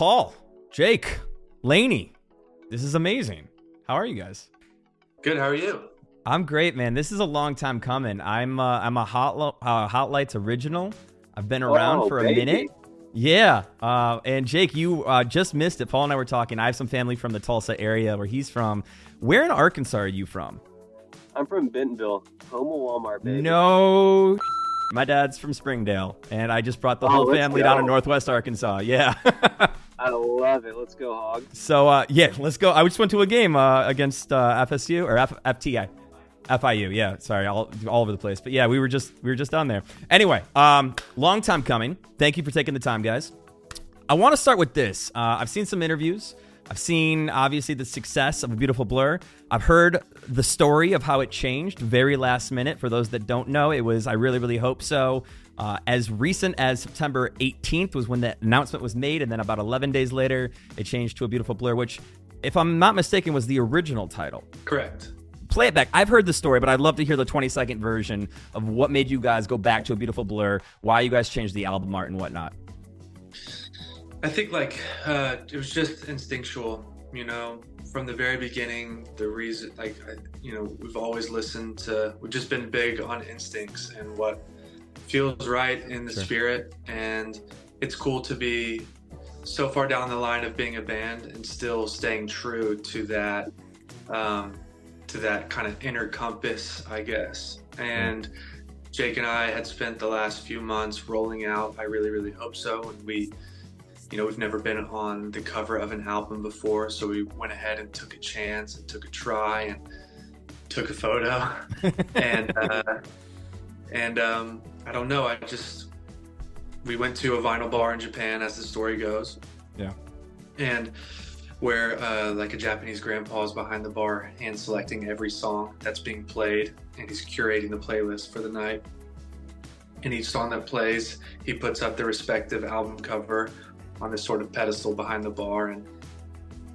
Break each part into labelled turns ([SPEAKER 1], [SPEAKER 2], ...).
[SPEAKER 1] Paul, Jake, LANY. This is amazing. How are you guys?
[SPEAKER 2] Good. How are you?
[SPEAKER 1] I'm great, man. This is a long time coming. I'm uh, I'm a Hot, Lo- uh, Hot Lights original. I've been around
[SPEAKER 3] Oh,
[SPEAKER 1] for a
[SPEAKER 3] baby.
[SPEAKER 1] minute. Yeah. Uh, and Jake, you uh, just missed it. Paul and I were talking. I have some family from the Tulsa area where he's from. Where in Arkansas are you from?
[SPEAKER 3] I'm from Bentonville, home of Walmart, baby.
[SPEAKER 1] No. My dad's from Springdale, and I just brought the
[SPEAKER 3] Oh,
[SPEAKER 1] whole family down to. Northwest Arkansas. Yeah.
[SPEAKER 3] I love it. Let's go, Hog.
[SPEAKER 1] so uh, yeah, let's go. I just went to a game uh, against uh, FSU or F- FTI. FIU, yeah. Sorry, all, all over the place, but yeah, we were just we were just down there. Anyway, um, long time coming. Thank you for taking the time, guys. I want to start with this. Uh, I've seen some interviews. I've seen obviously the success of a beautiful blur. I've heard the story of how it changed very last minute. For those that don't know, it was I really really hope so. Uh, as recent as September 18th was when the announcement was made, and then about 11 days later, it changed to a beautiful blur, which, if I'm not mistaken, was the original title
[SPEAKER 2] Correct.
[SPEAKER 1] play it back. I've heard the story, but I'd love to hear the 20 second version of what made you guys go back to a beautiful blur, why you guys changed the album art and whatnot.
[SPEAKER 2] I think like uh, it was just instinctual, you know, from the very beginning. The reason, like, I, you know, we've always listened to. We've just been big on instincts and what feels right in the
[SPEAKER 1] Sure.
[SPEAKER 2] spirit, and it's cool to be so far down the line of being a band and still staying true to that, um, to that kind of inner compass, I guess. And Jake and I had spent the last few months rolling out. I really, really hope so, and we you know, we've never been on the cover of an album before, so we went ahead and took a chance and took a try and took a photo. and uh, and um, I don't know, I just we went to a vinyl bar in Japan, as the story goes.
[SPEAKER 1] Yeah.
[SPEAKER 2] And where uh, like a Japanese grandpa is behind the bar, hand selecting every song that's being played, and he's curating the playlist for the night. And each song that plays, he puts up the respective album cover on this sort of pedestal behind the bar and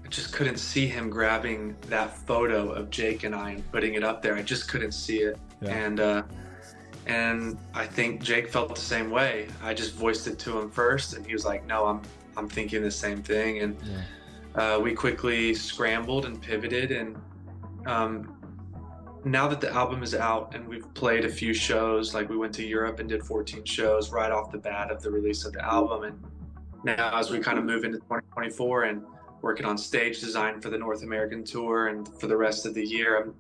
[SPEAKER 2] I just couldn't see him grabbing that photo of Jake and I and putting it up there. I just couldn't see it.
[SPEAKER 1] Yeah.
[SPEAKER 2] And uh and I think Jake felt the same way. I just voiced it to him first and he was like, "No, I'm I'm thinking the same thing." And uh, we quickly scrambled and pivoted and um now that the album is out and we've played a few shows, like we went to Europe and did 14 shows right off the bat of the release of the album. And now, as we kind of move into 2024 and working on stage design for the North American tour and for the rest of the year, I'm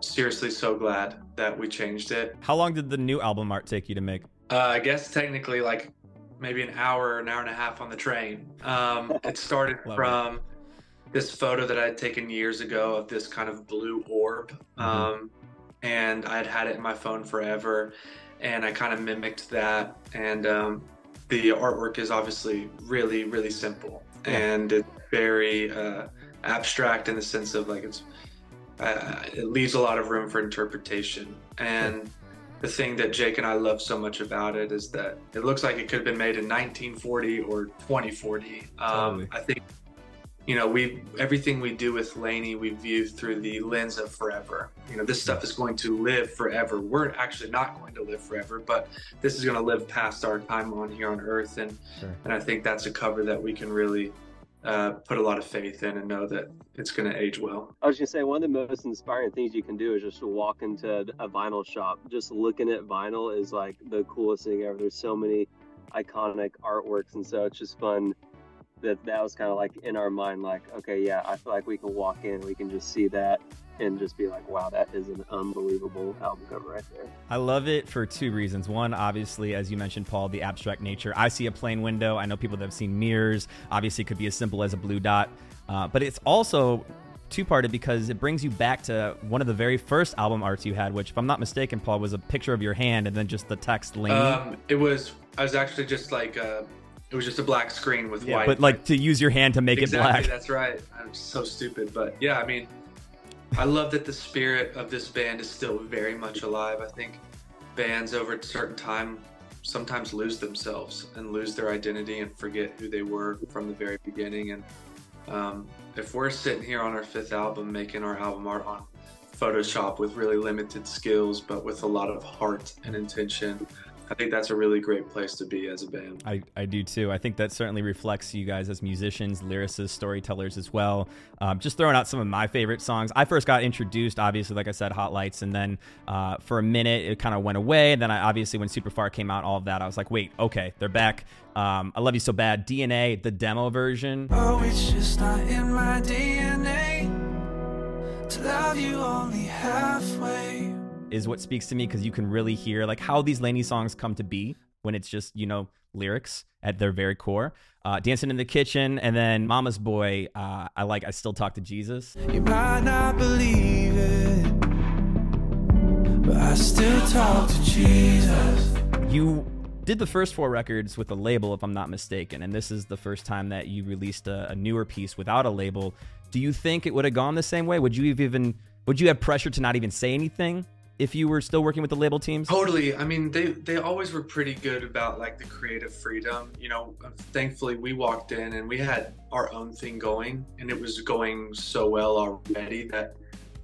[SPEAKER 2] seriously so glad that we changed it.
[SPEAKER 1] How long did the new album art take you to make?
[SPEAKER 2] Uh, I guess technically, like maybe an hour, an hour and a half on the train. Um, it started
[SPEAKER 1] Love it.
[SPEAKER 2] from this photo that I had taken years ago of this kind of blue orb.
[SPEAKER 1] Mm-hmm.
[SPEAKER 2] Um, and I had had it in my phone forever. And I kind of mimicked that. And um, the artwork is obviously really, really simple.
[SPEAKER 1] Yeah.
[SPEAKER 2] And it's very uh, abstract in the sense of like it's, uh, it leaves a lot of room for interpretation. And the thing that Jake and I love so much about it is that it looks like it could have been made in 1940 or 2040. Um,
[SPEAKER 1] Totally.
[SPEAKER 2] I think, you know, we everything we do with LANY, we view through the lens of forever. You know, this stuff is going to live forever. We're actually not going to live forever, but this is going to live past our time on here on Earth, and
[SPEAKER 1] Sure.
[SPEAKER 2] and I think that's a cover that we can really uh, put a lot of faith in and know that it's going to age well.
[SPEAKER 3] I was gonna say one of the most inspiring things you can do is just to walk into a vinyl shop. Just looking at vinyl is like the coolest thing ever. There's so many iconic artworks, and so it's just fun that that was kind of like in our mind. Like, okay, yeah, I feel like we can walk in, we can just see that, and just be like, wow, that is an unbelievable album cover right there.
[SPEAKER 1] I love it for two reasons. One, obviously, as you mentioned, Paul, the abstract nature. I see a plane window. I know people that have seen mirrors. Obviously, it could be as simple as a blue dot. Uh, but it's also two parted because it brings you back to one of the very first album arts you had, which, if I'm not mistaken, Paul, was a picture of your hand and then just the text LANY.
[SPEAKER 2] Um, it was. I was actually just like. Uh, it was just a black screen with
[SPEAKER 1] yeah,
[SPEAKER 2] white.
[SPEAKER 1] but like to use your hand to make
[SPEAKER 2] exactly,
[SPEAKER 1] it black.
[SPEAKER 2] That's right. I'm so stupid, but yeah, I mean, I love that the spirit of this band is still very much alive. I think bands over a certain time sometimes lose themselves and lose their identity and forget who they were from the very beginning. And um, if we're sitting here on our fifth album making our album art on Photoshop with really limited skills, but with a lot of heart and intention, I think that's a really great place to be as a band.
[SPEAKER 1] I, I do too. I think that certainly reflects you guys as musicians, lyricists, storytellers as well. Um, just throwing out some of my favorite songs. I first got introduced, obviously, like I said, Hot Lights, and then uh, for a minute it kind of went away. And then I obviously, when Super Far came out, all of that, I was like, wait, okay, they're back. Um, I love you so bad. DNA, the demo version.
[SPEAKER 4] Oh, it's just not in my DNA to love you only halfway.
[SPEAKER 1] Is what speaks to me because you can really hear like how these LANY songs come to be when it's just you know lyrics at their very core. Uh, Dancing in the kitchen and then Mama's Boy. Uh, I like. I still talk to Jesus.
[SPEAKER 4] You might not believe it, but I still talk to Jesus.
[SPEAKER 1] You did the first four records with a label, if I'm not mistaken, and this is the first time that you released a, a newer piece without a label. Do you think it would have gone the same way? Would you have even would you have pressure to not even say anything if you were still working with the label teams?
[SPEAKER 2] Totally. I mean, they they always were pretty good about like the creative freedom. You know, thankfully we walked in and we had our own thing going, and it was going so well already that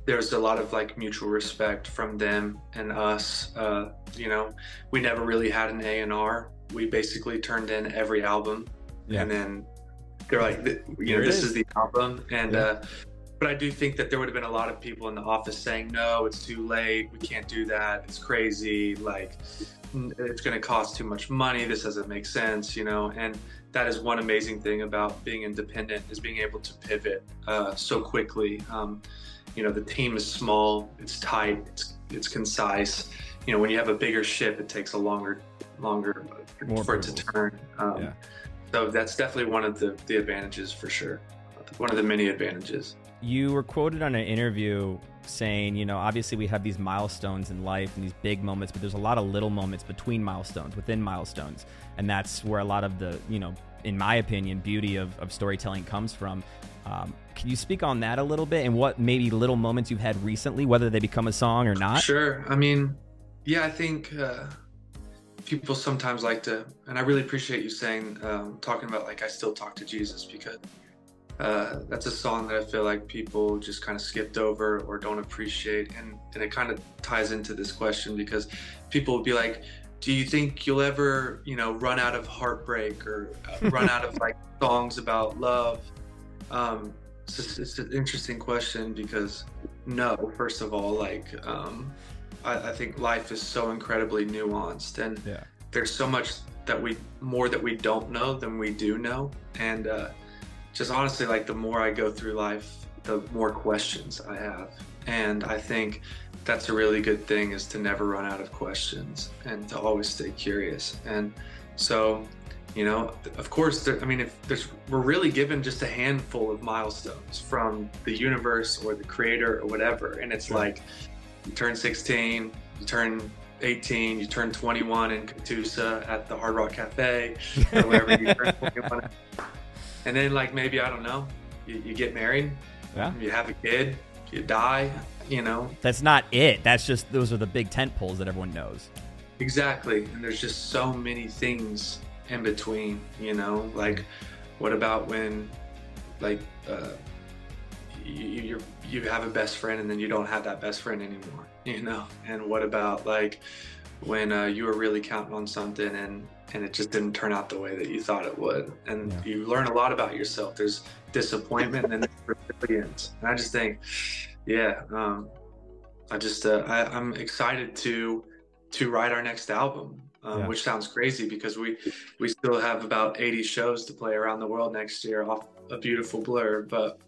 [SPEAKER 2] there's a lot of like mutual respect from them and us. Uh, you know, we never really had an A and R. We basically turned in every album,
[SPEAKER 1] Yeah.
[SPEAKER 2] and then they're like, you know, this
[SPEAKER 1] is.
[SPEAKER 2] is the album, and.
[SPEAKER 1] Yeah.
[SPEAKER 2] uh but I do think that there would have been a lot of people in the office saying, "No, it's too late. We can't do that. It's crazy. Like, it's going to cost too much money. This doesn't make sense." You know, and that is one amazing thing about being independent is being able to pivot uh, so quickly. Um, you know, the team is small. It's tight. It's it's concise. You know, when you have a bigger ship, it takes a longer longer
[SPEAKER 1] More
[SPEAKER 2] for it to turn. Um,
[SPEAKER 1] Yeah.
[SPEAKER 2] So that's definitely one of the the advantages for sure. One of the many advantages.
[SPEAKER 1] You were quoted on an interview saying, you know, obviously we have these milestones in life and these big moments, but there's a lot of little moments between milestones, within milestones. And that's where a lot of the, you know, in my opinion, beauty of, of storytelling comes from. Um, can you speak on that a little bit and what maybe little moments you've had recently, whether they become a song or not?
[SPEAKER 2] Sure. I mean, yeah, I think uh, people sometimes like to, and I really appreciate you saying, um, talking about like I still talk to Jesus because uh, that's a song that I feel like people just kind of skipped over or don't appreciate, and and it kind of ties into this question because people will be like. Do you think you'll ever, you know, run out of heartbreak or uh, run out of like songs about love? Um, it's, just, it's an interesting question because no, first of all, like um, I, I think life is so incredibly nuanced, and
[SPEAKER 1] Yeah.
[SPEAKER 2] there's so much that we more that we don't know than we do know, and uh, just honestly, like the more I go through life, the more questions I have, and I think that's a really good thing is to never run out of questions and to always stay curious, and so. You know, of course, there, I mean, if there's, we're really given just a handful of milestones from the universe or the creator or whatever. And it's like you turn 16, you turn 18, you turn 21 in Catoosa at the Hard Rock Cafe or wherever you turn 21. And then, like, maybe, I don't know, you, you get married,
[SPEAKER 1] Yeah.
[SPEAKER 2] you have a kid, you die, you know,
[SPEAKER 1] That's not it. That's just, those are the big tent poles that everyone knows.
[SPEAKER 2] Exactly. And there's just so many things in between, you know? Like, what about when, like, uh, you, you you have a best friend and then you don't have that best friend anymore, you know? And what about, like, when uh, you were really counting on something and and it just didn't turn out the way that you thought it would and
[SPEAKER 1] Yeah.
[SPEAKER 2] you learn a lot about yourself there's disappointment and then there's resilience and i just think yeah um, i just uh, I, i'm excited to to write our next album um,
[SPEAKER 1] Yeah.
[SPEAKER 2] which sounds crazy because we we still have about 80 shows to play around the world next year off a beautiful blur but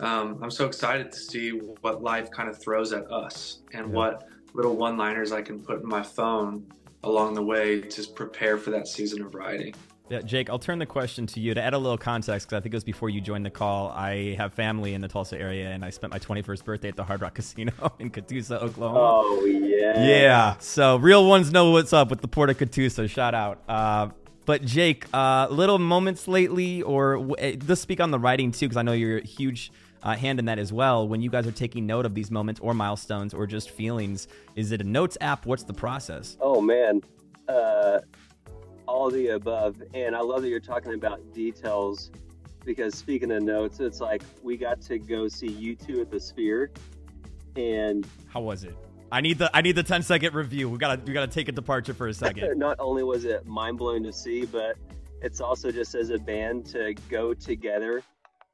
[SPEAKER 2] um, i'm so excited to see what life kind of throws at us and
[SPEAKER 1] Yeah.
[SPEAKER 2] what little one liners i can put in my phone along the way to prepare for that season of riding.
[SPEAKER 1] Yeah, Jake, I'll turn the question to you to add a little context because I think it was before you joined the call. I have family in the Tulsa area, and I spent my 21st birthday at the Hard Rock Casino in Catoosa, Oklahoma.
[SPEAKER 3] Oh yeah.
[SPEAKER 1] Yeah, so real ones know what's up with the Port of Catoosa. Shout out. Uh, but Jake, uh, little moments lately, or w- eh, let's speak on the writing too, because I know you're a huge uh, hand in that as well. When you guys are taking note of these moments or milestones or just feelings, is it a notes app? What's the process?
[SPEAKER 3] Oh man, uh, all the above. And I love that you're talking about details because speaking of notes, it's like we got to go see U2 at the Sphere, and
[SPEAKER 1] How was it? I need the I need the 10 second review. We gotta we gotta take a departure for a second.
[SPEAKER 3] not only was it mind blowing to see, but it's also just as a band to go together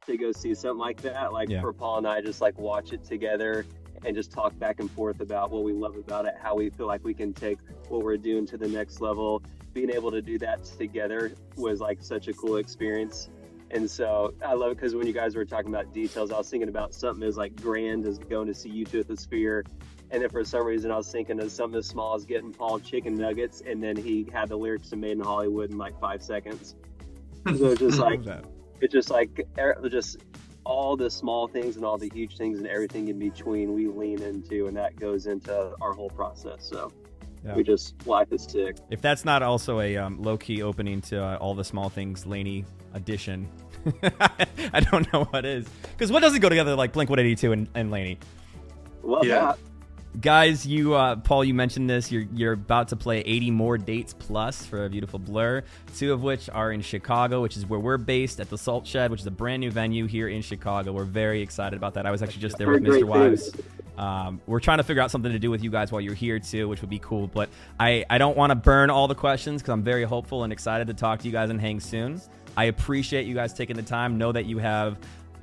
[SPEAKER 3] to go see something like that. Like
[SPEAKER 1] Yeah.
[SPEAKER 3] for Paul and I, just like watch it together and just talk back and forth about what we love about it, how we feel like we can take what we're doing to the next level. Being able to do that together was like such a cool experience. And so I love it because when you guys were talking about details, I was thinking about something as like grand as going to see U2 at the Sphere. And then for some reason, I was thinking of something as small as getting Paul chicken nuggets, and then he had the lyrics to Made in Hollywood in like five seconds. So it's just like it's just like er- just all the small things and all the huge things and everything in between we lean into, and that goes into our whole process. So
[SPEAKER 1] Yeah.
[SPEAKER 3] we just life is sick.
[SPEAKER 1] If that's not also a um, low key opening to uh, all the small things LANY edition, I don't know what is. Because what doesn't go together like Blink 182 and, and LANY?
[SPEAKER 3] Love
[SPEAKER 2] Yeah.
[SPEAKER 3] that.
[SPEAKER 1] Guys, you uh, Paul, you mentioned this. You're you're about to play 80 more dates plus for a beautiful blur. Two of which are in Chicago, which is where we're based at the Salt Shed, which is a brand new venue here in Chicago. We're very excited about that. I was actually just there with Mr.
[SPEAKER 3] great
[SPEAKER 1] Wives. Um, we're trying to figure out something to do with you guys while you're here too, which would be cool. But I, I don't want to burn all the questions because I'm very hopeful and excited to talk to you guys and hang soon. I appreciate you guys taking the time. Know that you have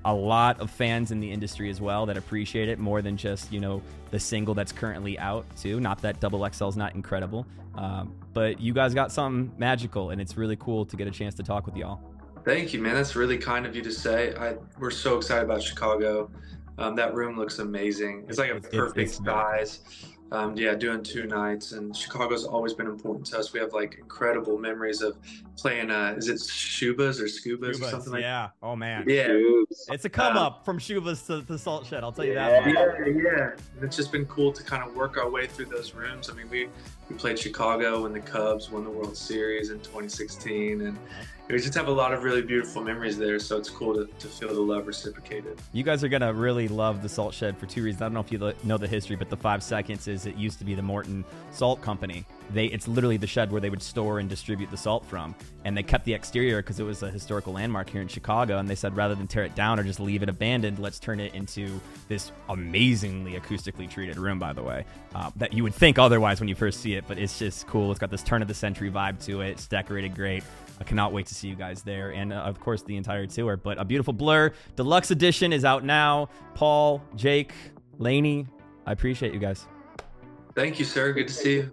[SPEAKER 1] a lot of fans in the industry as well that appreciate it more than just you know the single that's currently out too. Not that Double XL is not incredible, um, but you guys got something magical, and it's really cool to get a chance to talk with y'all.
[SPEAKER 2] Thank you, man. That's really kind of you to say. I we're so excited about Chicago. Um, that room looks amazing. It's like a
[SPEAKER 1] It's- it's-
[SPEAKER 2] perfect size. Um, yeah, doing two nights, and Chicago's always been important to us. We have like incredible memories of playing. Uh, is it Schubas or Scubas or something like?
[SPEAKER 1] yeah. Oh man.
[SPEAKER 2] Yeah,
[SPEAKER 3] Oops.
[SPEAKER 1] It's a come
[SPEAKER 2] Uh,
[SPEAKER 1] up from Schubas to the Salt Shed. I'll tell you that.
[SPEAKER 3] Yeah.
[SPEAKER 1] much.
[SPEAKER 2] yeah, yeah. And it's just been cool to kind of work our way through those rooms. I mean, we we played Chicago when the Cubs won the World Series in 2016, and we just have a lot of really beautiful memories there. So it's cool to, to feel the love reciprocated.
[SPEAKER 1] You guys are gonna really love the Salt Shed for two reasons. I don't know if you know the history, but the five seconds is it used to be the Morton Salt Company. They it's literally the shed where they would store and distribute the salt from, and they kept the exterior because it was a historical landmark here in Chicago. And they said rather than tear it down or just leave it abandoned, let's turn it into this amazingly acoustically treated room. By the way, uh, that you would think otherwise when you first see it, but it's just cool. It's got this turn of the century vibe to it. It's decorated great. I cannot wait to see you guys there, and uh, of course the entire tour. But a beautiful blur deluxe edition is out now. Paul, Jake, LANY, I appreciate you guys.
[SPEAKER 2] Thank you, sir. Good to see you.